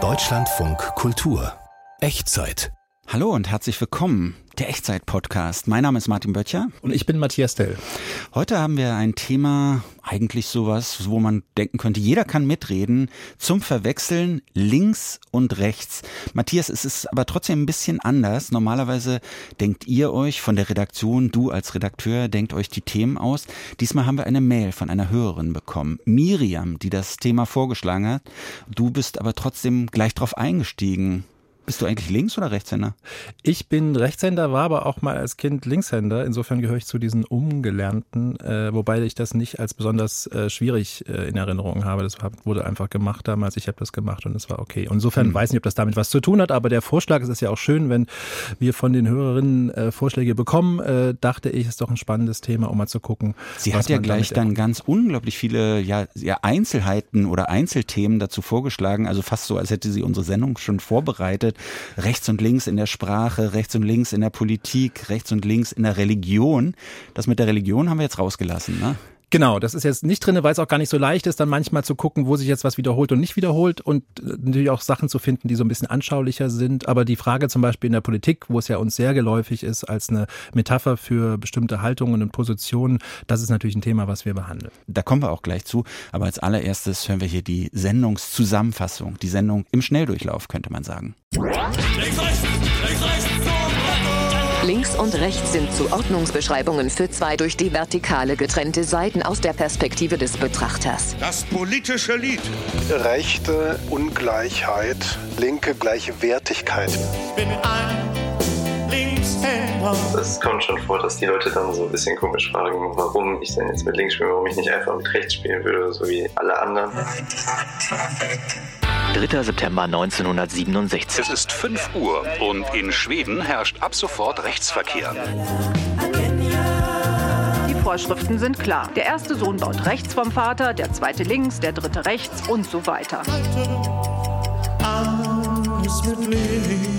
Deutschlandfunk Kultur. Echtzeit. Hallo und herzlich willkommen, der Echtzeit-Podcast. Mein Name ist Martin Böttcher. Und ich bin Matthias Dell. Heute haben wir ein Thema, eigentlich sowas, wo man denken könnte, jeder kann mitreden, zum Verwechseln links und rechts. Matthias, es ist aber trotzdem ein bisschen anders. Normalerweise denkt ihr euch von der Redaktion, du als Redakteur, denkt euch die Themen aus. Diesmal haben wir eine Mail von einer Hörerin bekommen, Miriam, die das Thema vorgeschlagen hat. Du bist aber trotzdem gleich drauf eingestiegen. Bist du eigentlich Links- oder Rechtshänder? Ich bin Rechtshänder, war aber auch mal als Kind Linkshänder. Insofern gehöre ich zu diesen Umgelernten, äh, wobei ich das nicht als besonders äh, schwierig äh, in Erinnerung habe. Das wurde einfach gemacht damals. Ich habe das gemacht und es war okay. Und insofern hm. weiß nicht, ob das damit was zu tun hat, aber der Vorschlag, es ist ja auch schön, wenn wir von den Hörerinnen äh, Vorschläge bekommen, äh, dachte ich, ist doch ein spannendes Thema, um mal zu gucken. Sie hat ja gleich dann ganz unglaublich viele ja, ja, Einzelheiten oder Einzelthemen dazu vorgeschlagen, also fast so, als hätte sie unsere Sendung schon vorbereitet rechts und links in der Sprache, rechts und links in der Politik, rechts und links in der Religion. Das mit der Religion haben wir jetzt rausgelassen, ne? Genau, das ist jetzt nicht drin, weil es auch gar nicht so leicht ist, dann manchmal zu gucken, wo sich jetzt was wiederholt und nicht wiederholt und äh, natürlich auch Sachen zu finden, die so ein bisschen anschaulicher sind. Aber die Frage zum Beispiel in der Politik, wo es ja uns sehr geläufig ist als eine Metapher für bestimmte Haltungen und Positionen, das ist natürlich ein Thema, was wir behandeln. Da kommen wir auch gleich zu. Aber als allererstes hören wir hier die Sendungszusammenfassung, die Sendung im Schnelldurchlauf, könnte man sagen. Links und rechts sind Zuordnungsbeschreibungen für zwei durch die Vertikale getrennte Seiten aus der Perspektive des Betrachters. Das politische Lied. Rechte Ungleichheit, linke gleiche Wertigkeit. Ich bin ein Linkshänder. Es kommt schon vor, dass die Leute dann so ein bisschen komisch fragen, warum ich denn jetzt mit links spiele, warum ich nicht einfach mit rechts spielen würde, so wie alle anderen. 3. September 1967. Es ist 5 Uhr und in Schweden herrscht ab sofort Rechtsverkehr. Die Vorschriften sind klar. Der erste Sohn baut rechts vom Vater, der zweite links, der dritte rechts und so weiter. Alles mit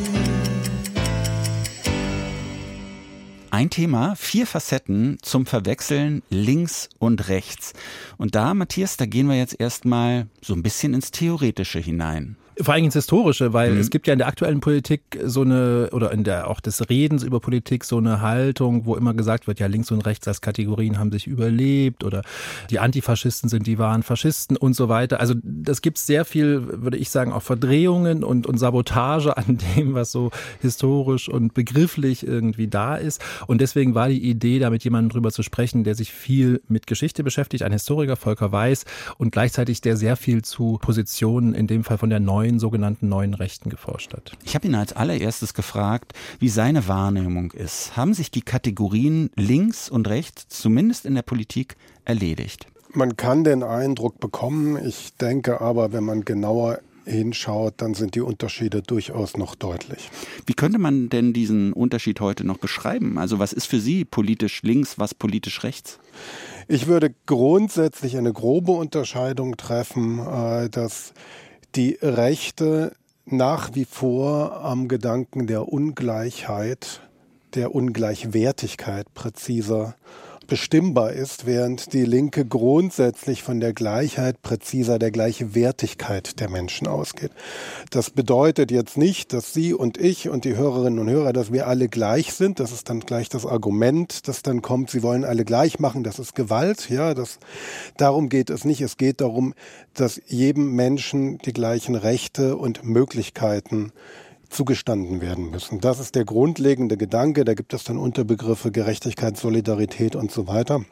Ein Thema, vier Facetten zum Verwechseln links und rechts. Und da, Matthias, da gehen wir jetzt erstmal so ein bisschen ins Theoretische hinein. Vor allem ins Historische, weil mhm. es gibt ja in der aktuellen Politik so eine, oder in der auch des Redens über Politik so eine Haltung, wo immer gesagt wird, ja, links und rechts als Kategorien haben sich überlebt oder die Antifaschisten sind die wahren Faschisten und so weiter. Also das gibt sehr viel, würde ich sagen, auch Verdrehungen und, und Sabotage an dem, was so historisch und begrifflich irgendwie da ist. Und deswegen war die Idee, da mit jemandem drüber zu sprechen, der sich viel mit Geschichte beschäftigt, ein Historiker, Volker Weiß, und gleichzeitig der sehr viel zu Positionen, in dem Fall von der neuen neuen sogenannten neuen Rechten geforscht hat. Ich habe ihn als allererstes gefragt, wie seine Wahrnehmung ist. Haben sich die Kategorien links und rechts, zumindest in der Politik, erledigt? Man kann den Eindruck bekommen. Ich denke aber, wenn man genauer hinschaut, dann sind die Unterschiede durchaus noch deutlich. Wie könnte man denn diesen Unterschied heute noch beschreiben? Also was ist für Sie politisch links, was politisch rechts? Ich würde grundsätzlich eine grobe Unterscheidung treffen, äh, dass die Rechte nach wie vor am Gedanken der Ungleichheit, der Ungleichwertigkeit präziser bestimmbar ist, während die Linke grundsätzlich von der Gleichheit präziser, der gleiche Wertigkeit der Menschen ausgeht. Das bedeutet jetzt nicht, dass Sie und ich und die Hörerinnen und Hörer, dass wir alle gleich sind. Das ist dann gleich das Argument, das dann kommt, Sie wollen alle gleich machen. Das ist Gewalt. Ja, das, darum geht es nicht. Es geht darum, dass jedem Menschen die gleichen Rechte und Möglichkeiten zugestanden werden müssen. Das ist der grundlegende Gedanke. Da gibt es dann Unterbegriffe Gerechtigkeit, Solidarität und so weiter.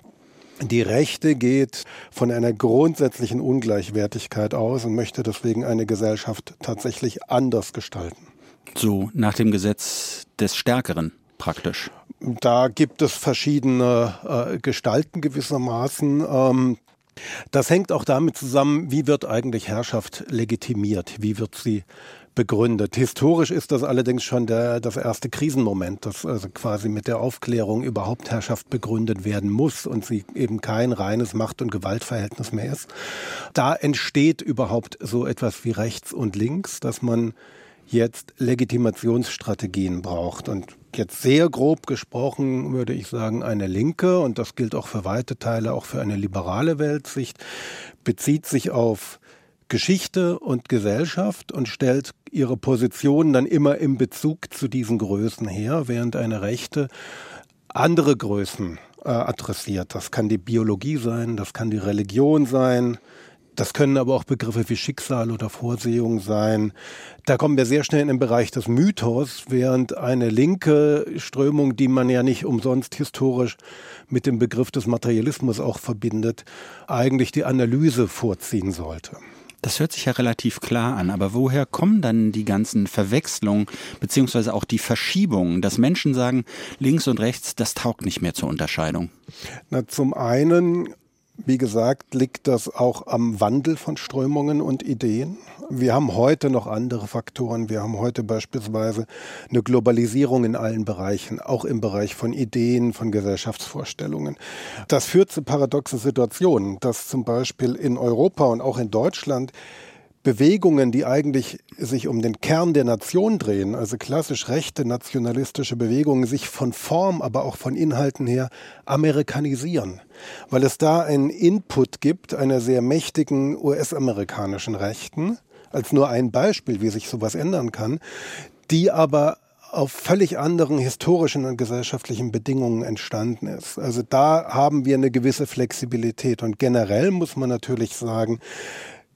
Die Rechte geht von einer grundsätzlichen Ungleichwertigkeit aus und möchte deswegen eine Gesellschaft tatsächlich anders gestalten. So nach dem Gesetz des Stärkeren praktisch. Da gibt es verschiedene äh, Gestalten gewissermaßen. Ähm, das hängt auch damit zusammen, wie wird eigentlich Herrschaft legitimiert? Wie wird sie begründet. Historisch ist das allerdings schon der, das erste Krisenmoment, dass also quasi mit der Aufklärung überhaupt Herrschaft begründet werden muss und sie eben kein reines Macht- und Gewaltverhältnis mehr ist. Da entsteht überhaupt so etwas wie rechts und links, dass man jetzt Legitimationsstrategien braucht. Und jetzt sehr grob gesprochen würde ich sagen, eine linke, und das gilt auch für weite Teile, auch für eine liberale Weltsicht, bezieht sich auf Geschichte und Gesellschaft und stellt ihre Position dann immer im Bezug zu diesen Größen her, während eine Rechte andere Größen äh, adressiert. Das kann die Biologie sein, das kann die Religion sein, das können aber auch Begriffe wie Schicksal oder Vorsehung sein. Da kommen wir sehr schnell in den Bereich des Mythos, während eine linke Strömung, die man ja nicht umsonst historisch mit dem Begriff des Materialismus auch verbindet, eigentlich die Analyse vorziehen sollte. Das hört sich ja relativ klar an, aber woher kommen dann die ganzen Verwechslungen beziehungsweise auch die Verschiebungen, dass Menschen sagen, links und rechts, das taugt nicht mehr zur Unterscheidung? Na, zum einen wie gesagt, liegt das auch am Wandel von Strömungen und Ideen. Wir haben heute noch andere Faktoren. Wir haben heute beispielsweise eine Globalisierung in allen Bereichen, auch im Bereich von Ideen, von Gesellschaftsvorstellungen. Das führt zu paradoxen Situationen, dass zum Beispiel in Europa und auch in Deutschland Bewegungen, die eigentlich sich um den Kern der Nation drehen, also klassisch rechte nationalistische Bewegungen, sich von Form, aber auch von Inhalten her amerikanisieren, weil es da einen Input gibt einer sehr mächtigen US-amerikanischen Rechten, als nur ein Beispiel, wie sich sowas ändern kann, die aber auf völlig anderen historischen und gesellschaftlichen Bedingungen entstanden ist. Also da haben wir eine gewisse Flexibilität und generell muss man natürlich sagen,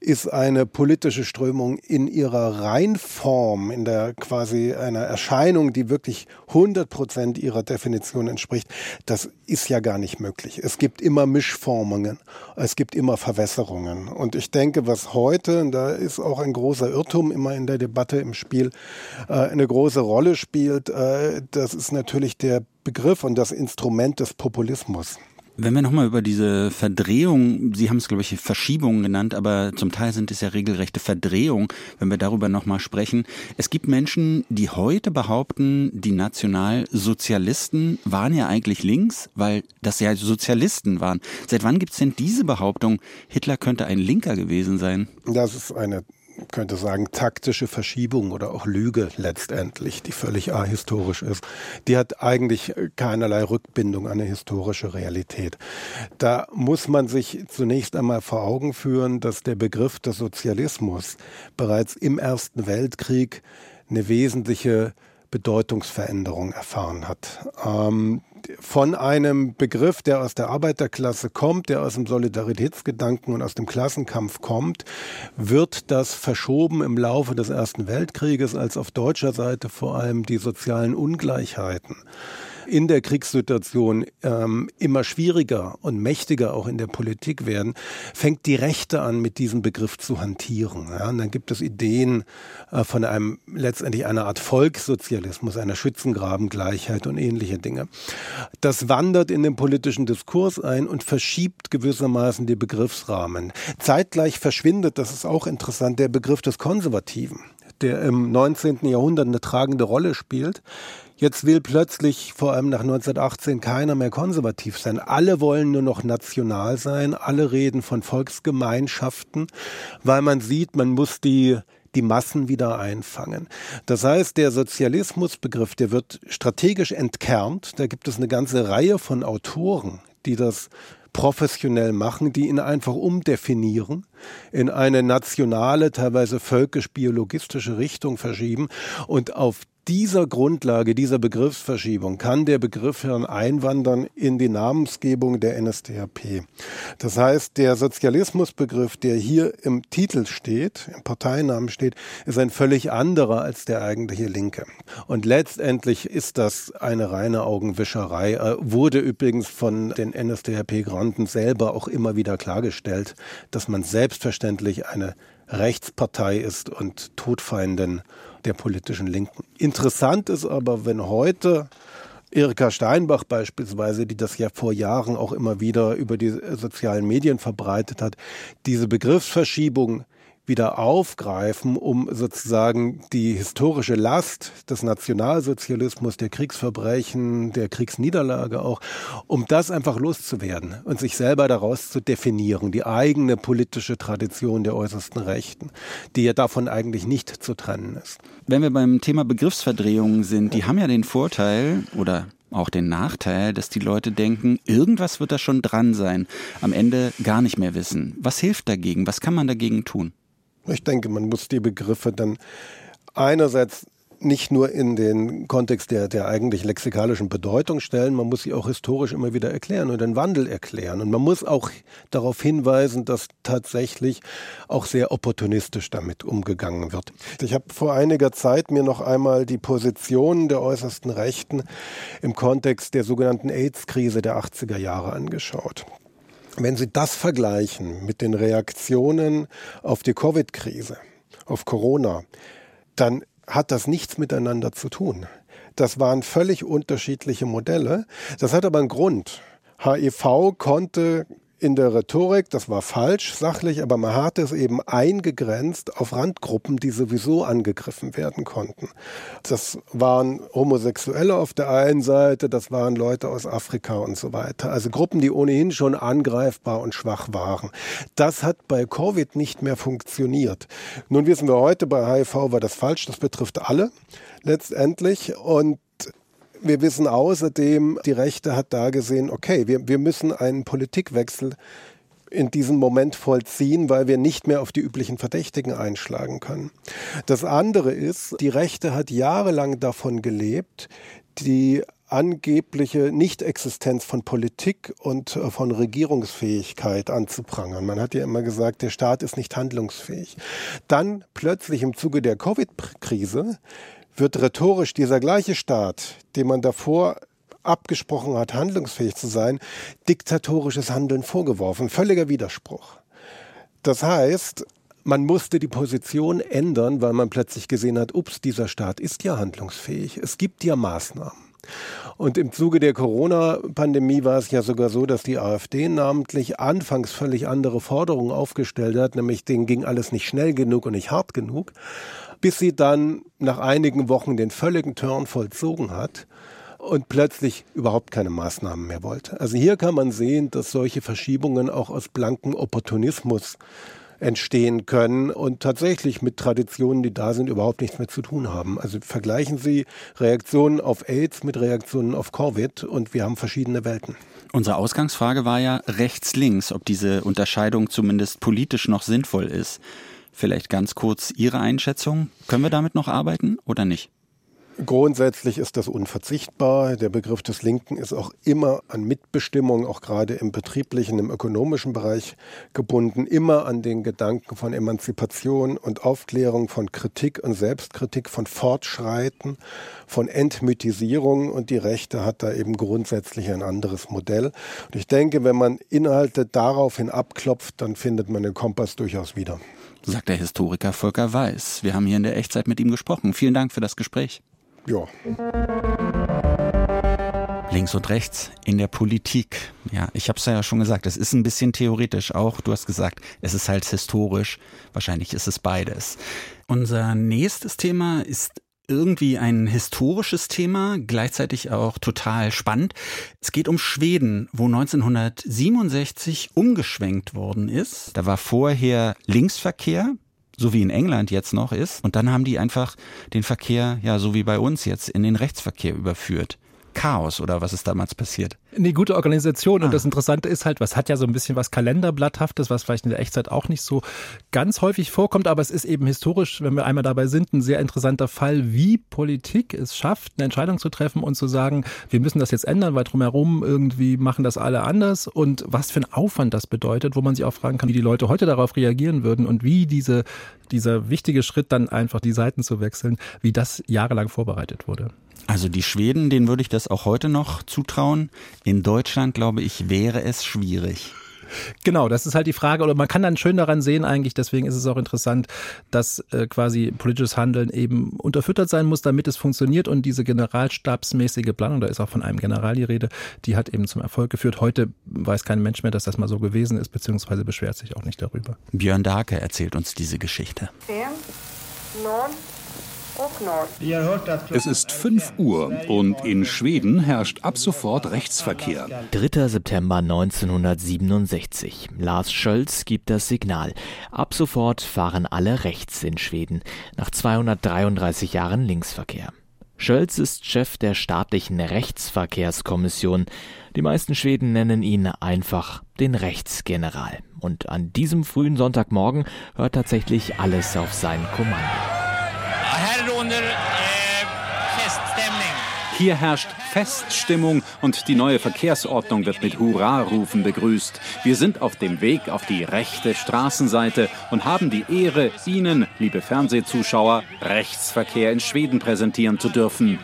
ist eine politische Strömung in ihrer Reinform, in der quasi einer Erscheinung, die wirklich 100 Prozent ihrer Definition entspricht, das ist ja gar nicht möglich. Es gibt immer Mischformungen, es gibt immer Verwässerungen. Und ich denke, was heute, da ist auch ein großer Irrtum immer in der Debatte im Spiel, äh, eine große Rolle spielt, äh, das ist natürlich der Begriff und das Instrument des Populismus. Wenn wir nochmal über diese Verdrehung, Sie haben es, glaube ich, Verschiebungen genannt, aber zum Teil sind es ja regelrechte Verdrehungen, wenn wir darüber nochmal sprechen. Es gibt Menschen, die heute behaupten, die Nationalsozialisten waren ja eigentlich links, weil das ja Sozialisten waren. Seit wann gibt es denn diese Behauptung, Hitler könnte ein Linker gewesen sein? Das ist eine könnte sagen, taktische Verschiebung oder auch Lüge letztendlich, die völlig ahistorisch ist, die hat eigentlich keinerlei Rückbindung an eine historische Realität. Da muss man sich zunächst einmal vor Augen führen, dass der Begriff des Sozialismus bereits im Ersten Weltkrieg eine wesentliche Bedeutungsveränderung erfahren hat. Ähm, von einem Begriff, der aus der Arbeiterklasse kommt, der aus dem Solidaritätsgedanken und aus dem Klassenkampf kommt, wird das verschoben im Laufe des Ersten Weltkrieges, als auf deutscher Seite vor allem die sozialen Ungleichheiten in der Kriegssituation ähm, immer schwieriger und mächtiger auch in der Politik werden, fängt die Rechte an, mit diesem Begriff zu hantieren. Ja? Und dann gibt es Ideen äh, von einem letztendlich einer Art Volkssozialismus, einer Schützengrabengleichheit und ähnliche Dinge. Das wandert in den politischen Diskurs ein und verschiebt gewissermaßen die Begriffsrahmen. Zeitgleich verschwindet, das ist auch interessant, der Begriff des Konservativen der im 19. Jahrhundert eine tragende Rolle spielt. Jetzt will plötzlich, vor allem nach 1918, keiner mehr konservativ sein. Alle wollen nur noch national sein. Alle reden von Volksgemeinschaften, weil man sieht, man muss die die Massen wieder einfangen. Das heißt, der Sozialismusbegriff, der wird strategisch entkernt. Da gibt es eine ganze Reihe von Autoren, die das professionell machen, die ihn einfach umdefinieren, in eine nationale, teilweise völkisch-biologistische Richtung verschieben und auf dieser Grundlage, dieser Begriffsverschiebung kann der Begriff dann einwandern in die Namensgebung der NSDAP. Das heißt, der Sozialismusbegriff, der hier im Titel steht, im Parteinamen steht, ist ein völlig anderer als der eigentliche Linke. Und letztendlich ist das eine reine Augenwischerei, äh, wurde übrigens von den NSDAP-Granten selber auch immer wieder klargestellt, dass man selbstverständlich eine Rechtspartei ist und Todfeinden der politischen Linken. Interessant ist aber, wenn heute Erika Steinbach beispielsweise, die das ja vor Jahren auch immer wieder über die sozialen Medien verbreitet hat, diese Begriffsverschiebung wieder aufgreifen, um sozusagen die historische Last des Nationalsozialismus, der Kriegsverbrechen, der Kriegsniederlage auch, um das einfach loszuwerden und sich selber daraus zu definieren, die eigene politische Tradition der äußersten Rechten, die ja davon eigentlich nicht zu trennen ist. Wenn wir beim Thema Begriffsverdrehungen sind, die haben ja den Vorteil oder auch den Nachteil, dass die Leute denken, irgendwas wird da schon dran sein, am Ende gar nicht mehr wissen. Was hilft dagegen? Was kann man dagegen tun? Ich denke, man muss die Begriffe dann einerseits nicht nur in den Kontext der, der eigentlich lexikalischen Bedeutung stellen, man muss sie auch historisch immer wieder erklären und den Wandel erklären. Und man muss auch darauf hinweisen, dass tatsächlich auch sehr opportunistisch damit umgegangen wird. Ich habe vor einiger Zeit mir noch einmal die Positionen der äußersten Rechten im Kontext der sogenannten AIDS-Krise der 80er Jahre angeschaut. Wenn Sie das vergleichen mit den Reaktionen auf die Covid-Krise, auf Corona, dann hat das nichts miteinander zu tun. Das waren völlig unterschiedliche Modelle. Das hat aber einen Grund. HIV konnte in der Rhetorik, das war falsch sachlich, aber man hat es eben eingegrenzt auf Randgruppen, die sowieso angegriffen werden konnten. Das waren Homosexuelle auf der einen Seite, das waren Leute aus Afrika und so weiter. Also Gruppen, die ohnehin schon angreifbar und schwach waren. Das hat bei Covid nicht mehr funktioniert. Nun wissen wir heute, bei HIV war das falsch, das betrifft alle letztendlich und wir wissen außerdem, die Rechte hat da gesehen, okay, wir, wir müssen einen Politikwechsel in diesem Moment vollziehen, weil wir nicht mehr auf die üblichen Verdächtigen einschlagen können. Das andere ist, die Rechte hat jahrelang davon gelebt, die angebliche Nichtexistenz von Politik und äh, von Regierungsfähigkeit anzuprangern. Man hat ja immer gesagt, der Staat ist nicht handlungsfähig. Dann plötzlich im Zuge der Covid-Krise wird rhetorisch dieser gleiche Staat, dem man davor abgesprochen hat, handlungsfähig zu sein, diktatorisches Handeln vorgeworfen. Völliger Widerspruch. Das heißt, man musste die Position ändern, weil man plötzlich gesehen hat, ups, dieser Staat ist ja handlungsfähig. Es gibt ja Maßnahmen. Und im Zuge der Corona-Pandemie war es ja sogar so, dass die AfD namentlich anfangs völlig andere Forderungen aufgestellt hat, nämlich denen ging alles nicht schnell genug und nicht hart genug bis sie dann nach einigen Wochen den völligen Turn vollzogen hat und plötzlich überhaupt keine Maßnahmen mehr wollte. Also hier kann man sehen, dass solche Verschiebungen auch aus blankem Opportunismus entstehen können und tatsächlich mit Traditionen, die da sind, überhaupt nichts mehr zu tun haben. Also vergleichen Sie Reaktionen auf AIDS mit Reaktionen auf Covid und wir haben verschiedene Welten. Unsere Ausgangsfrage war ja rechts-links, ob diese Unterscheidung zumindest politisch noch sinnvoll ist. Vielleicht ganz kurz Ihre Einschätzung. Können wir damit noch arbeiten oder nicht? Grundsätzlich ist das unverzichtbar. Der Begriff des Linken ist auch immer an Mitbestimmung, auch gerade im betrieblichen, im ökonomischen Bereich gebunden, immer an den Gedanken von Emanzipation und Aufklärung, von Kritik und Selbstkritik, von Fortschreiten, von Entmythisierung und die Rechte hat da eben grundsätzlich ein anderes Modell. Und ich denke, wenn man Inhalte daraufhin abklopft, dann findet man den Kompass durchaus wieder sagt der Historiker Volker Weiß. Wir haben hier in der Echtzeit mit ihm gesprochen. Vielen Dank für das Gespräch. Ja. Links und rechts in der Politik. Ja, ich habe es ja schon gesagt, es ist ein bisschen theoretisch auch. Du hast gesagt, es ist halt historisch. Wahrscheinlich ist es beides. Unser nächstes Thema ist irgendwie ein historisches Thema, gleichzeitig auch total spannend. Es geht um Schweden, wo 1967 umgeschwenkt worden ist. Da war vorher Linksverkehr, so wie in England jetzt noch ist. Und dann haben die einfach den Verkehr, ja, so wie bei uns jetzt, in den Rechtsverkehr überführt. Chaos oder was ist damals passiert? Eine gute Organisation. Ah. Und das Interessante ist halt, was hat ja so ein bisschen was Kalenderblatthaftes, was vielleicht in der Echtzeit auch nicht so ganz häufig vorkommt, aber es ist eben historisch, wenn wir einmal dabei sind, ein sehr interessanter Fall, wie Politik es schafft, eine Entscheidung zu treffen und zu sagen, wir müssen das jetzt ändern, weil drumherum irgendwie machen das alle anders und was für ein Aufwand das bedeutet, wo man sich auch fragen kann, wie die Leute heute darauf reagieren würden und wie diese, dieser wichtige Schritt dann einfach die Seiten zu wechseln, wie das jahrelang vorbereitet wurde. Also die Schweden, denen würde ich das auch heute noch zutrauen. In Deutschland, glaube ich, wäre es schwierig. Genau, das ist halt die Frage, oder man kann dann schön daran sehen eigentlich, deswegen ist es auch interessant, dass äh, quasi politisches Handeln eben unterfüttert sein muss, damit es funktioniert und diese generalstabsmäßige Planung, da ist auch von einem General die Rede, die hat eben zum Erfolg geführt. Heute weiß kein Mensch mehr, dass das mal so gewesen ist, beziehungsweise beschwert sich auch nicht darüber. Björn Darke erzählt uns diese Geschichte. Fem, non, es ist 5 Uhr und in Schweden herrscht ab sofort Rechtsverkehr. 3. September 1967. Lars Scholz gibt das Signal. Ab sofort fahren alle rechts in Schweden. Nach 233 Jahren Linksverkehr. Schölz ist Chef der staatlichen Rechtsverkehrskommission. Die meisten Schweden nennen ihn einfach den Rechtsgeneral. Und an diesem frühen Sonntagmorgen hört tatsächlich alles auf sein Kommando. Hier herrscht Feststimmung und die neue Verkehrsordnung wird mit Hurrarufen begrüßt. Wir sind auf dem Weg auf die rechte Straßenseite und haben die Ehre, Ihnen, liebe Fernsehzuschauer, Rechtsverkehr in Schweden präsentieren zu dürfen.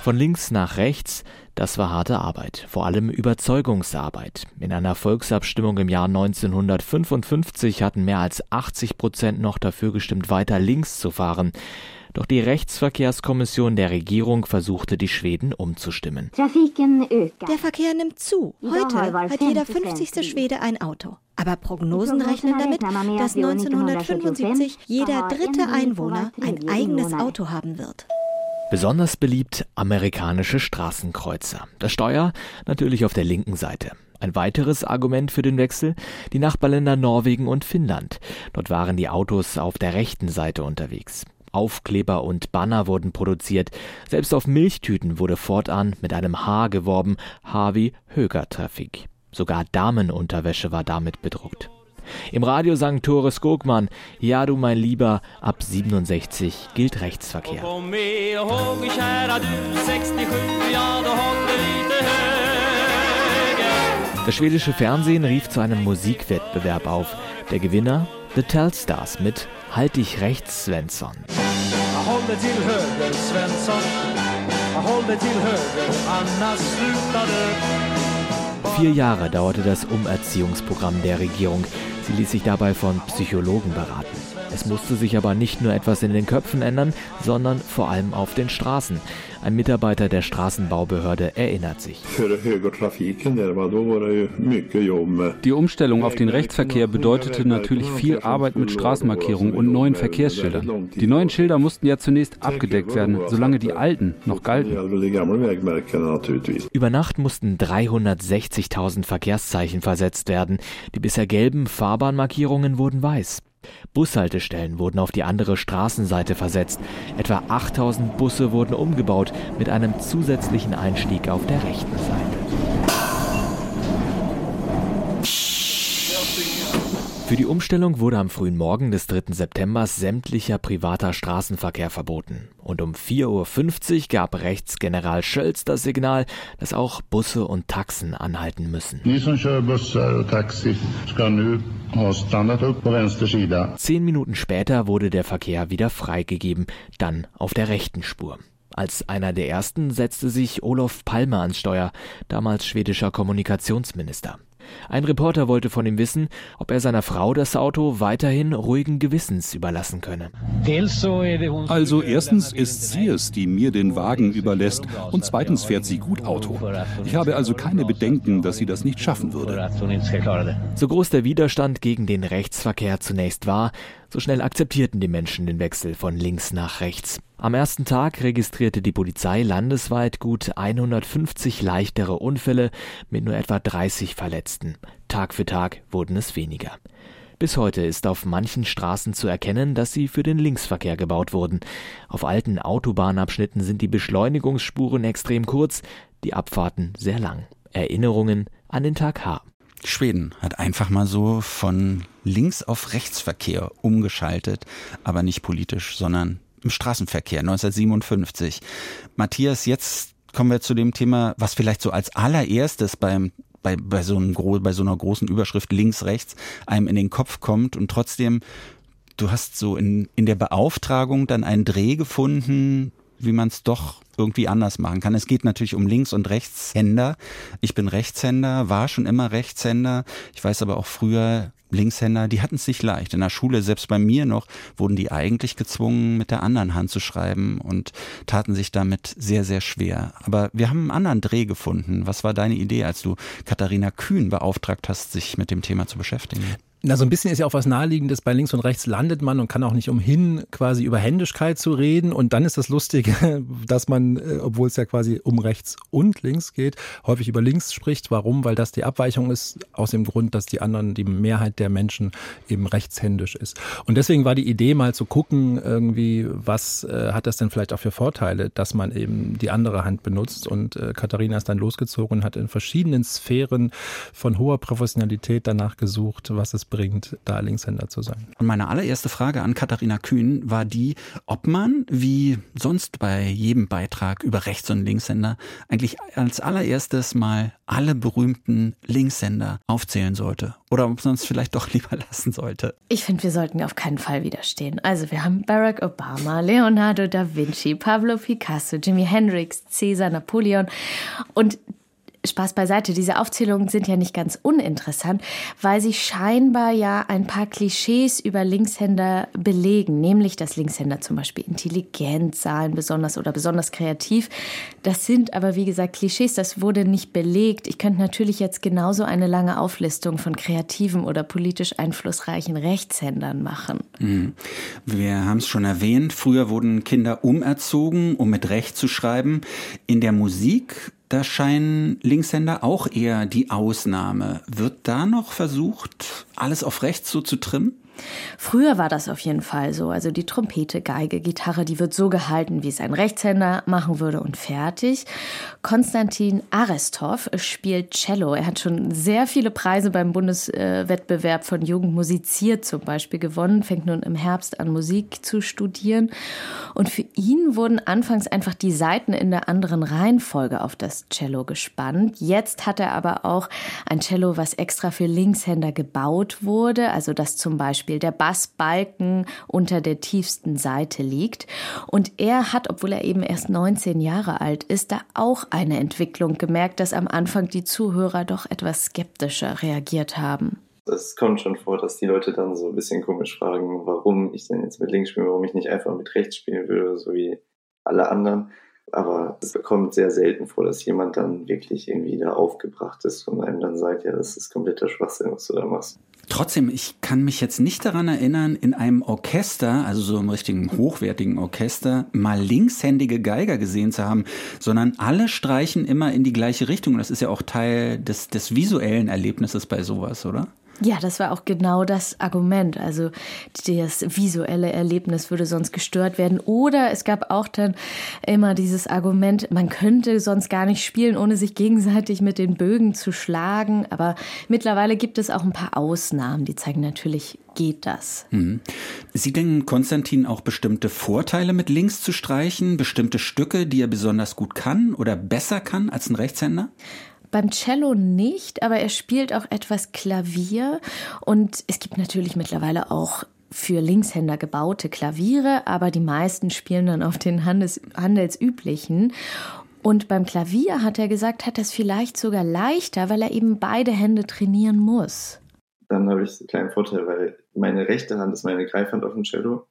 Von links nach rechts, das war harte Arbeit, vor allem Überzeugungsarbeit. In einer Volksabstimmung im Jahr 1955 hatten mehr als 80 Prozent noch dafür gestimmt, weiter links zu fahren. Doch die Rechtsverkehrskommission der Regierung versuchte, die Schweden umzustimmen. Der Verkehr nimmt zu. Heute hat jeder 50. Schwede ein Auto. Aber Prognosen rechnen damit, dass 1975 jeder dritte Einwohner ein eigenes Auto haben wird. Besonders beliebt amerikanische Straßenkreuzer. Das Steuer natürlich auf der linken Seite. Ein weiteres Argument für den Wechsel, die Nachbarländer Norwegen und Finnland. Dort waren die Autos auf der rechten Seite unterwegs. Aufkleber und Banner wurden produziert. Selbst auf Milchtüten wurde fortan mit einem H geworben, H wie Högertrafik. Sogar Damenunterwäsche war damit bedruckt. Im Radio sang Tore Skogman, Ja du mein Lieber, ab 67 gilt Rechtsverkehr. Das schwedische Fernsehen rief zu einem Musikwettbewerb auf. Der Gewinner? The Tellstars mit Halt dich rechts, Svensson. Vier Jahre dauerte das Umerziehungsprogramm der Regierung. Sie ließ sich dabei von Psychologen beraten. Es musste sich aber nicht nur etwas in den Köpfen ändern, sondern vor allem auf den Straßen. Ein Mitarbeiter der Straßenbaubehörde erinnert sich. Die Umstellung auf den Rechtsverkehr bedeutete natürlich viel Arbeit mit Straßenmarkierungen und neuen Verkehrsschildern. Die neuen Schilder mussten ja zunächst abgedeckt werden, solange die alten noch galten. Über Nacht mussten 360.000 Verkehrszeichen versetzt werden. Die bisher gelben Fahrbahnmarkierungen wurden weiß. Bushaltestellen wurden auf die andere Straßenseite versetzt. Etwa 8000 Busse wurden umgebaut mit einem zusätzlichen Einstieg auf der rechten Seite. Für die Umstellung wurde am frühen Morgen des 3. September sämtlicher privater Straßenverkehr verboten. Und um 4.50 Uhr gab Rechtsgeneral Schölz das Signal, dass auch Busse und Taxen anhalten müssen. Zehn Minuten später wurde der Verkehr wieder freigegeben, dann auf der rechten Spur. Als einer der ersten setzte sich Olof Palme ans Steuer, damals schwedischer Kommunikationsminister. Ein Reporter wollte von ihm wissen, ob er seiner Frau das Auto weiterhin ruhigen Gewissens überlassen könne. Also erstens ist sie es, die mir den Wagen überlässt und zweitens fährt sie gut Auto. Ich habe also keine Bedenken, dass sie das nicht schaffen würde. So groß der Widerstand gegen den Rechtsverkehr zunächst war, so schnell akzeptierten die Menschen den Wechsel von links nach rechts. Am ersten Tag registrierte die Polizei landesweit gut 150 leichtere Unfälle mit nur etwa 30 Verletzten. Tag für Tag wurden es weniger. Bis heute ist auf manchen Straßen zu erkennen, dass sie für den Linksverkehr gebaut wurden. Auf alten Autobahnabschnitten sind die Beschleunigungsspuren extrem kurz, die Abfahrten sehr lang. Erinnerungen an den Tag H. Schweden hat einfach mal so von links auf Rechtsverkehr umgeschaltet, aber nicht politisch, sondern im Straßenverkehr 1957. Matthias, jetzt kommen wir zu dem Thema, was vielleicht so als allererstes beim bei, bei, so einem, bei so einer großen Überschrift links, rechts einem in den Kopf kommt und trotzdem, du hast so in, in der Beauftragung dann einen Dreh gefunden, wie man es doch irgendwie anders machen kann. Es geht natürlich um Links- und Rechtshänder. Ich bin Rechtshänder, war schon immer Rechtshänder. Ich weiß aber auch früher, Linkshänder, die hatten es nicht leicht. In der Schule, selbst bei mir noch, wurden die eigentlich gezwungen, mit der anderen Hand zu schreiben und taten sich damit sehr, sehr schwer. Aber wir haben einen anderen Dreh gefunden. Was war deine Idee, als du Katharina Kühn beauftragt hast, sich mit dem Thema zu beschäftigen? Na, so ein bisschen ist ja auch was Naheliegendes. Bei links und rechts landet man und kann auch nicht umhin, quasi über Händigkeit zu reden. Und dann ist das Lustige, dass man, äh, obwohl es ja quasi um rechts und links geht, häufig über links spricht. Warum? Weil das die Abweichung ist, aus dem Grund, dass die anderen, die Mehrheit der Menschen eben rechtshändisch ist. Und deswegen war die Idee mal zu gucken, irgendwie, was äh, hat das denn vielleicht auch für Vorteile, dass man eben die andere Hand benutzt. Und äh, Katharina ist dann losgezogen und hat in verschiedenen Sphären von hoher Professionalität danach gesucht, was es bringt, da Linkshänder zu sein. Und meine allererste Frage an Katharina Kühn war die, ob man, wie sonst bei jedem Beitrag über Rechts- und Linkshänder, eigentlich als allererstes mal alle berühmten Linkshänder aufzählen sollte. Oder ob man es vielleicht doch lieber lassen sollte. Ich finde, wir sollten auf keinen Fall widerstehen. Also wir haben Barack Obama, Leonardo da Vinci, Pablo Picasso, Jimi Hendrix, Caesar, Napoleon. Und Spaß beiseite, diese Aufzählungen sind ja nicht ganz uninteressant, weil sie scheinbar ja ein paar Klischees über Linkshänder belegen, nämlich dass Linkshänder zum Beispiel intelligent seien, besonders oder besonders kreativ. Das sind aber wie gesagt Klischees, das wurde nicht belegt. Ich könnte natürlich jetzt genauso eine lange Auflistung von kreativen oder politisch einflussreichen Rechtshändern machen. Mhm. Wir haben es schon erwähnt, früher wurden Kinder umerzogen, um mit Recht zu schreiben. In der Musik da scheinen Linkshänder auch eher die Ausnahme. Wird da noch versucht, alles auf rechts so zu trimmen? Früher war das auf jeden Fall so. Also die Trompete, Geige, Gitarre, die wird so gehalten, wie es ein Rechtshänder machen würde und fertig. Konstantin Arestov spielt Cello. Er hat schon sehr viele Preise beim Bundeswettbewerb von Jugend musiziert zum Beispiel gewonnen, fängt nun im Herbst an Musik zu studieren. Und für ihn wurden anfangs einfach die Saiten in der anderen Reihenfolge auf das Cello gespannt. Jetzt hat er aber auch ein Cello, was extra für Linkshänder gebaut wurde, also das zum Beispiel Beispiel der Bassbalken unter der tiefsten Seite liegt. Und er hat, obwohl er eben erst 19 Jahre alt ist, da auch eine Entwicklung gemerkt, dass am Anfang die Zuhörer doch etwas skeptischer reagiert haben. Es kommt schon vor, dass die Leute dann so ein bisschen komisch fragen, warum ich denn jetzt mit links spiele, warum ich nicht einfach mit rechts spielen würde, so wie alle anderen. Aber es kommt sehr selten vor, dass jemand dann wirklich irgendwie da aufgebracht ist und einem dann sagt, ja, das ist kompletter Schwachsinn, was du da machst. Trotzdem, ich kann mich jetzt nicht daran erinnern, in einem Orchester, also so einem richtigen hochwertigen Orchester, mal linkshändige Geiger gesehen zu haben, sondern alle streichen immer in die gleiche Richtung. Das ist ja auch Teil des, des visuellen Erlebnisses bei sowas, oder? Ja, das war auch genau das Argument. Also das visuelle Erlebnis würde sonst gestört werden. Oder es gab auch dann immer dieses Argument, man könnte sonst gar nicht spielen, ohne sich gegenseitig mit den Bögen zu schlagen. Aber mittlerweile gibt es auch ein paar Ausnahmen, die zeigen natürlich, geht das. Mhm. Sie denken Konstantin auch bestimmte Vorteile mit links zu streichen, bestimmte Stücke, die er besonders gut kann oder besser kann als ein Rechtshänder? Beim Cello nicht, aber er spielt auch etwas Klavier und es gibt natürlich mittlerweile auch für Linkshänder gebaute Klaviere, aber die meisten spielen dann auf den Handels handelsüblichen. Und beim Klavier hat er gesagt, hat das vielleicht sogar leichter, weil er eben beide Hände trainieren muss. Dann habe ich einen kleinen Vorteil, weil meine rechte Hand ist meine Greifhand auf dem Cello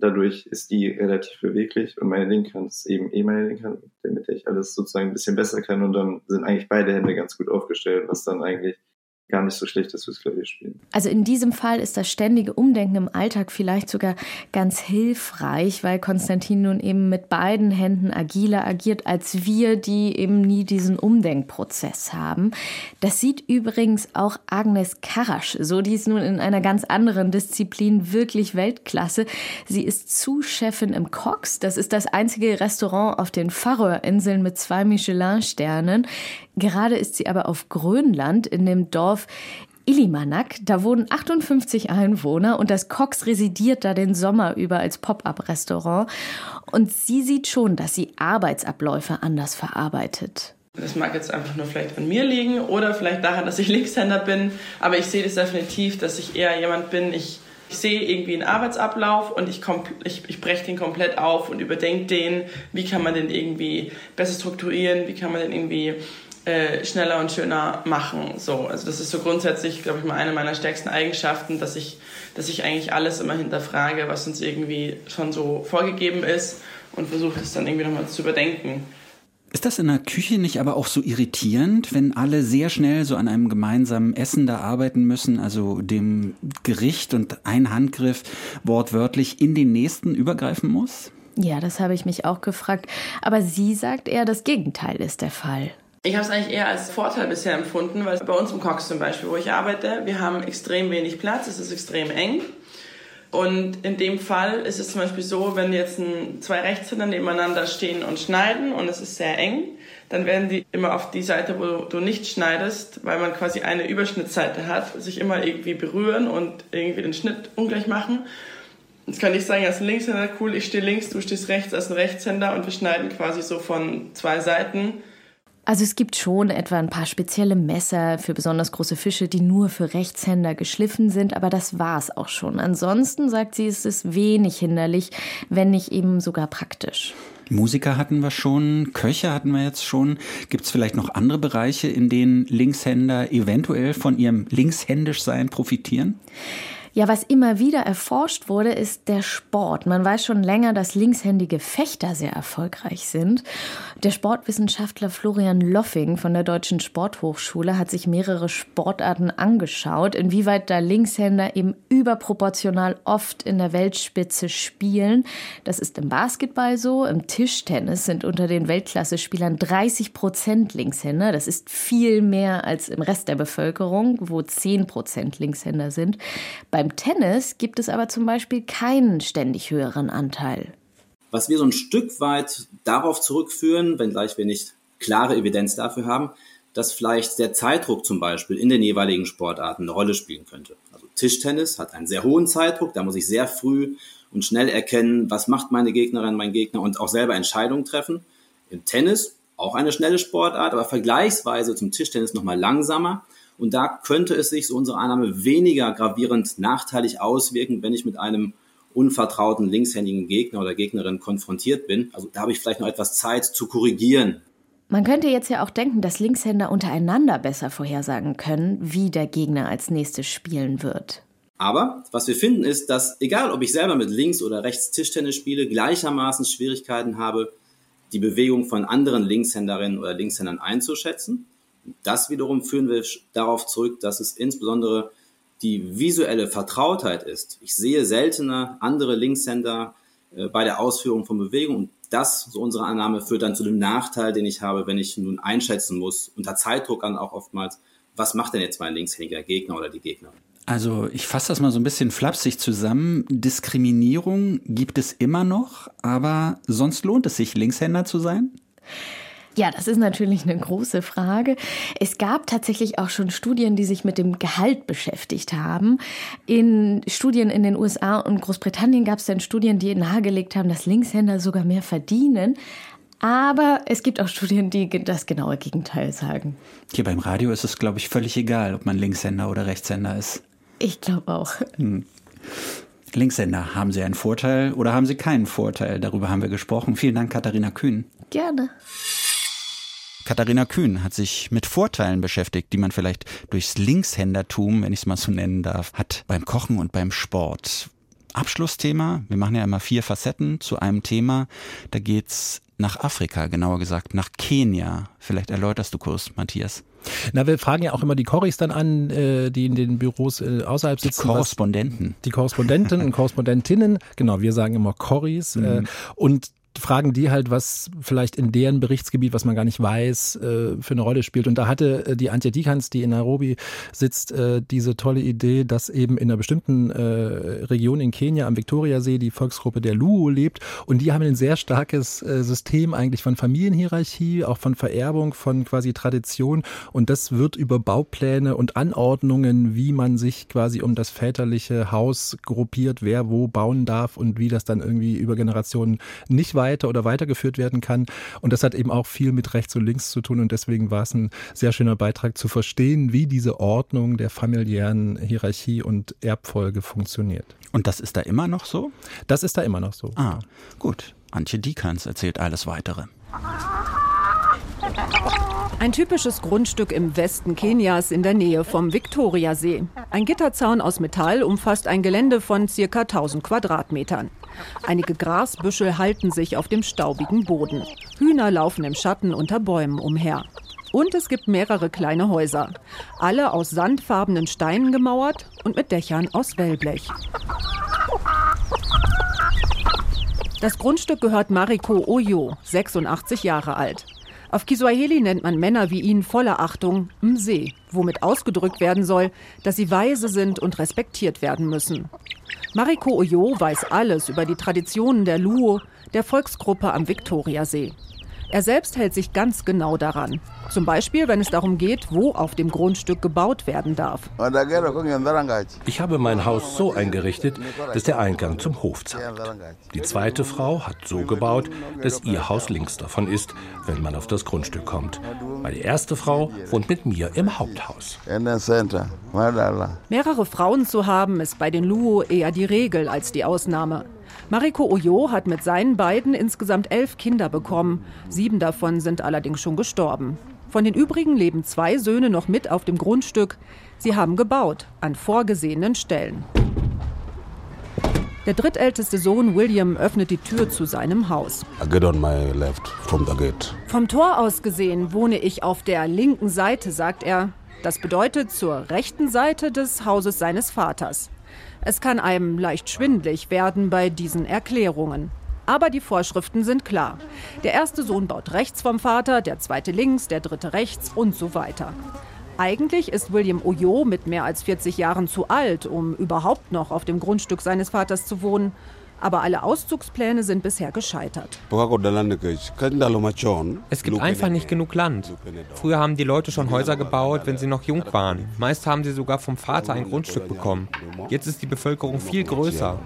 Dadurch ist die relativ beweglich und meine linke Hand ist eben eh meine linke Hand, damit ich alles sozusagen ein bisschen besser kann und dann sind eigentlich beide Hände ganz gut aufgestellt, was dann eigentlich gar nicht so schlecht ist fürs Klavierspielen. Also in diesem Fall ist das ständige Umdenken im Alltag vielleicht sogar ganz hilfreich, weil Konstantin nun eben mit beiden Händen agiler agiert als wir, die eben nie diesen Umdenkprozess haben. Das sieht übrigens auch Agnes Karasch so. Die ist nun in einer ganz anderen Disziplin wirklich Weltklasse. Sie ist Zuschefin im Cox. Das ist das einzige Restaurant auf den Färöerinseln mit zwei Michelin-Sternen. Gerade ist sie aber auf Grönland in dem Dorf Ilimanak. Da wohnen 58 Einwohner und das Cox residiert da den Sommer über als Pop-up-Restaurant. Und sie sieht schon, dass sie Arbeitsabläufe anders verarbeitet. Das mag jetzt einfach nur vielleicht an mir liegen oder vielleicht daran, dass ich Linkshänder bin. Aber ich sehe das definitiv, dass ich eher jemand bin, ich, ich sehe irgendwie einen Arbeitsablauf und ich, ich, ich breche den komplett auf und überdenke den. Wie kann man den irgendwie besser strukturieren? Wie kann man den irgendwie äh, schneller und schöner machen. So, also das ist so grundsätzlich, glaube ich, mal eine meiner stärksten Eigenschaften, dass ich, dass ich eigentlich alles immer hinterfrage, was uns irgendwie schon so vorgegeben ist und versuche es dann irgendwie nochmal zu überdenken. Ist das in der Küche nicht aber auch so irritierend, wenn alle sehr schnell so an einem gemeinsamen Essen da arbeiten müssen, also dem Gericht und ein Handgriff wortwörtlich in den nächsten übergreifen muss? Ja, das habe ich mich auch gefragt. Aber sie sagt eher, das Gegenteil ist der Fall. Ich habe es eigentlich eher als Vorteil bisher empfunden, weil bei uns im Cox zum Beispiel, wo ich arbeite, wir haben extrem wenig Platz, es ist extrem eng. Und in dem Fall ist es zum Beispiel so, wenn jetzt ein, zwei Rechtshänder nebeneinander stehen und schneiden und es ist sehr eng, dann werden die immer auf die Seite, wo du nicht schneidest, weil man quasi eine Überschnittseite hat, sich immer irgendwie berühren und irgendwie den Schnitt ungleich machen. Jetzt kann ich sagen, als Linkshänder, cool, ich stehe links, du stehst rechts als ein Rechtshänder und wir schneiden quasi so von zwei Seiten. Also es gibt schon etwa ein paar spezielle Messer für besonders große Fische, die nur für Rechtshänder geschliffen sind, aber das war's auch schon. Ansonsten sagt sie, ist es wenig hinderlich, wenn nicht eben sogar praktisch. Musiker hatten wir schon, Köche hatten wir jetzt schon. Gibt es vielleicht noch andere Bereiche, in denen Linkshänder eventuell von ihrem Linkshändischsein profitieren? Ja, was immer wieder erforscht wurde, ist der Sport. Man weiß schon länger, dass linkshändige Fechter sehr erfolgreich sind. Der Sportwissenschaftler Florian Loffing von der Deutschen Sporthochschule hat sich mehrere Sportarten angeschaut, inwieweit da Linkshänder eben überproportional oft in der Weltspitze spielen. Das ist im Basketball so. Im Tischtennis sind unter den Weltklasse-Spielern 30 Prozent Linkshänder. Das ist viel mehr als im Rest der Bevölkerung, wo 10 Prozent Linkshänder sind. Beim beim Tennis gibt es aber zum Beispiel keinen ständig höheren Anteil. Was wir so ein Stück weit darauf zurückführen, wenngleich wir nicht klare Evidenz dafür haben, dass vielleicht der Zeitdruck zum Beispiel in den jeweiligen Sportarten eine Rolle spielen könnte. Also Tischtennis hat einen sehr hohen Zeitdruck, da muss ich sehr früh und schnell erkennen, was macht meine Gegnerin, mein Gegner und auch selber Entscheidungen treffen. Im Tennis auch eine schnelle Sportart, aber vergleichsweise zum Tischtennis nochmal langsamer. Und da könnte es sich, so unsere Annahme, weniger gravierend nachteilig auswirken, wenn ich mit einem unvertrauten linkshändigen Gegner oder Gegnerin konfrontiert bin. Also da habe ich vielleicht noch etwas Zeit zu korrigieren. Man könnte jetzt ja auch denken, dass Linkshänder untereinander besser vorhersagen können, wie der Gegner als nächstes spielen wird. Aber was wir finden ist, dass egal ob ich selber mit links oder rechts Tischtennis spiele, gleichermaßen Schwierigkeiten habe, die Bewegung von anderen Linkshänderinnen oder Linkshändern einzuschätzen. Das wiederum führen wir darauf zurück, dass es insbesondere die visuelle Vertrautheit ist. Ich sehe seltener andere Linkshänder äh, bei der Ausführung von Bewegungen und das, so unsere Annahme, führt dann zu dem Nachteil, den ich habe, wenn ich nun einschätzen muss, unter Zeitdruck dann auch oftmals, was macht denn jetzt mein linkshändiger Gegner oder die Gegnerin? Also ich fasse das mal so ein bisschen flapsig zusammen. Diskriminierung gibt es immer noch, aber sonst lohnt es sich, Linkshänder zu sein? Ja, das ist natürlich eine große Frage. Es gab tatsächlich auch schon Studien, die sich mit dem Gehalt beschäftigt haben. In Studien in den USA und Großbritannien gab es dann Studien, die nahegelegt haben, dass Linkshänder sogar mehr verdienen. Aber es gibt auch Studien, die das genaue Gegenteil sagen. Hier beim Radio ist es, glaube ich, völlig egal, ob man Linkshänder oder Rechtshänder ist. Ich glaube auch. Hm. Linkshänder, haben Sie einen Vorteil oder haben Sie keinen Vorteil? Darüber haben wir gesprochen. Vielen Dank, Katharina Kühn. Gerne. Katharina Kühn hat sich mit Vorteilen beschäftigt, die man vielleicht durchs Linkshändertum, wenn ich es mal so nennen darf, hat beim Kochen und beim Sport. Abschlussthema, wir machen ja immer vier Facetten zu einem Thema. Da geht's nach Afrika, genauer gesagt nach Kenia. Vielleicht erläuterst du kurz, Matthias. Na, wir fragen ja auch immer die Corris dann an, äh, die in den Büros äh, außerhalb sitzen. Die Korrespondenten. Was, die Korrespondenten und Korrespondentinnen, genau, wir sagen immer Corris. Mhm. Äh, und fragen die halt, was vielleicht in deren Berichtsgebiet, was man gar nicht weiß, äh, für eine Rolle spielt. Und da hatte äh, die Antje Dikans, die in Nairobi sitzt, äh, diese tolle Idee, dass eben in einer bestimmten Region in Kenia am Viktoriasee die Volksgruppe der Luo lebt. Und die haben ein sehr starkes System eigentlich von Familienhierarchie, auch von Vererbung, von quasi Tradition. Und das wird über Baupläne und Anordnungen, wie man sich quasi um das väterliche Haus gruppiert, wer wo bauen darf und wie das dann irgendwie über Generationen nicht weiter weiter oder weitergeführt werden kann. Und das hat eben auch viel mit rechts und links zu tun. Und deswegen war es ein sehr schöner Beitrag zu verstehen, wie diese Ordnung der familiären Hierarchie und Erbfolge funktioniert. Und das ist da immer noch so? Das ist da immer noch so. Ah, gut. Antje Dikans erzählt alles weitere. Ein typisches Grundstück im Westen Kenias in der Nähe vom Viktoriasee. Ein Gitterzaun aus Metall umfasst ein Gelände von ca. 1000 Quadratmetern. Einige Grasbüschel halten sich auf dem staubigen Boden. Hühner laufen im Schatten unter Bäumen umher. Und es gibt mehrere kleine Häuser, alle aus sandfarbenen Steinen gemauert und mit Dächern aus Wellblech. Das Grundstück gehört Mariko Oyo, 86 Jahre alt. Auf Kiswahili nennt man Männer wie ihn voller Achtung Msee, womit ausgedrückt werden soll, dass sie weise sind und respektiert werden müssen. Mariko Oyo weiß alles über die Traditionen der Luo, der Volksgruppe am Viktoriasee. Er selbst hält sich ganz genau daran. Zum Beispiel, wenn es darum geht, wo auf dem Grundstück gebaut werden darf. Ich habe mein Haus so eingerichtet, dass der Eingang zum Hof zeigt. Die zweite Frau hat so gebaut, dass ihr Haus links davon ist, wenn man auf das Grundstück kommt. Meine erste Frau wohnt mit mir im Haupthaus. Mehrere Frauen zu haben, ist bei den Luo eher die Regel als die Ausnahme. Mariko Oyo hat mit seinen beiden insgesamt elf Kinder bekommen. Sieben davon sind allerdings schon gestorben. Von den übrigen leben zwei Söhne noch mit auf dem Grundstück. Sie haben gebaut, an vorgesehenen Stellen. Der drittälteste Sohn William öffnet die Tür zu seinem Haus. Vom Tor aus gesehen wohne ich auf der linken Seite, sagt er. Das bedeutet zur rechten Seite des Hauses seines Vaters. Es kann einem leicht schwindlig werden bei diesen Erklärungen. Aber die Vorschriften sind klar. Der erste Sohn baut rechts vom Vater, der zweite links, der dritte rechts und so weiter. Eigentlich ist William Oyo mit mehr als 40 Jahren zu alt, um überhaupt noch auf dem Grundstück seines Vaters zu wohnen. Aber alle Auszugspläne sind bisher gescheitert. Es gibt einfach nicht genug Land. Früher haben die Leute schon Häuser gebaut, wenn sie noch jung waren. Meist haben sie sogar vom Vater ein Grundstück bekommen. Jetzt ist die Bevölkerung viel größer.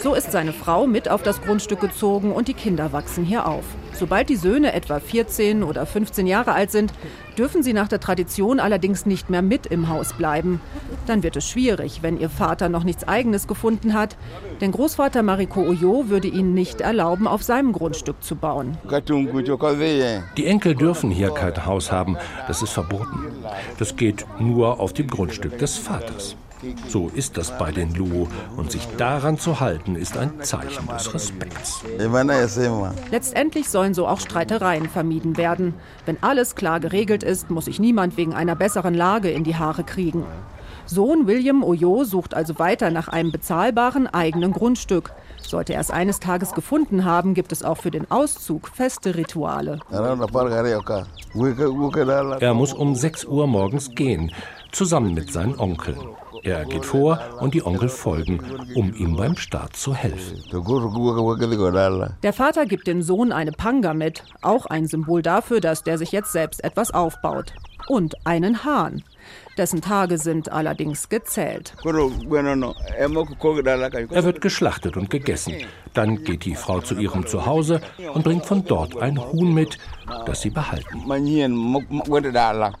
So ist seine Frau mit auf das Grundstück gezogen und die Kinder wachsen hier auf. Sobald die Söhne etwa 14 oder 15 Jahre alt sind, dürfen sie nach der Tradition allerdings nicht mehr mit im Haus bleiben. Dann wird es schwierig, wenn ihr Vater noch nichts Eigenes gefunden hat. Denn Großvater Mariko Oyo würde ihnen nicht erlauben, auf seinem Grundstück zu bauen. Die Enkel dürfen hier kein Haus haben. Das ist verboten. Das geht nur auf dem Grundstück des Vaters. So ist das bei den Luo und sich daran zu halten, ist ein Zeichen des Respekts. Letztendlich sollen so auch Streitereien vermieden werden. Wenn alles klar geregelt ist, muss sich niemand wegen einer besseren Lage in die Haare kriegen. Sohn William Oyo sucht also weiter nach einem bezahlbaren eigenen Grundstück. Sollte er es eines Tages gefunden haben, gibt es auch für den Auszug feste Rituale. Er muss um 6 Uhr morgens gehen, zusammen mit seinen Onkeln. Er geht vor und die Onkel folgen, um ihm beim Start zu helfen. Der Vater gibt dem Sohn eine Panga mit, auch ein Symbol dafür, dass der sich jetzt selbst etwas aufbaut. Und einen Hahn. Dessen Tage sind allerdings gezählt. Er wird geschlachtet und gegessen. Dann geht die Frau zu ihrem Zuhause und bringt von dort ein Huhn mit, das sie behalten.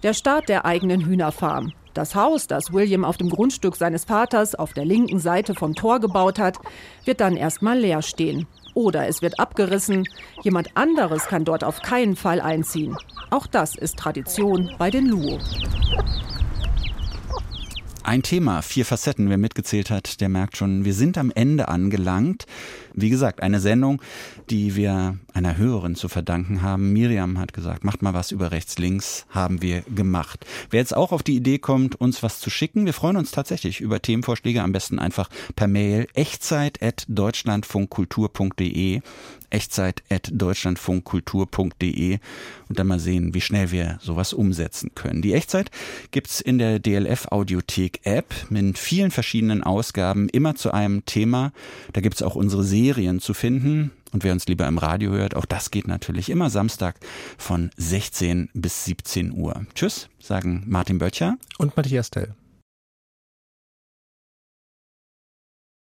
Der Start der eigenen Hühnerfarm. Das Haus, das William auf dem Grundstück seines Vaters auf der linken Seite vom Tor gebaut hat, wird dann erstmal leer stehen. Oder es wird abgerissen. Jemand anderes kann dort auf keinen Fall einziehen. Auch das ist Tradition bei den Luo. Ein Thema, vier Facetten, wer mitgezählt hat, der merkt schon, wir sind am Ende angelangt. Wie gesagt, eine Sendung, die wir einer Hörerin zu verdanken haben. Miriam hat gesagt, macht mal was über rechts, links, haben wir gemacht. Wer jetzt auch auf die Idee kommt, uns was zu schicken, wir freuen uns tatsächlich über Themenvorschläge, am besten einfach per Mail echtzeit.deutschlandfunkkultur.de echtzeit.deutschlandfunkkultur.de und dann mal sehen, wie schnell wir sowas umsetzen können. Die Echtzeit gibt's in der DLF Audiothek App mit vielen verschiedenen Ausgaben, immer zu einem Thema. Da gibt's auch unsere Serien zu finden. Und wer uns lieber im Radio hört, auch das geht natürlich immer Samstag von 16 bis 17 Uhr. Tschüss, sagen Martin Böttcher und Matthias Tell.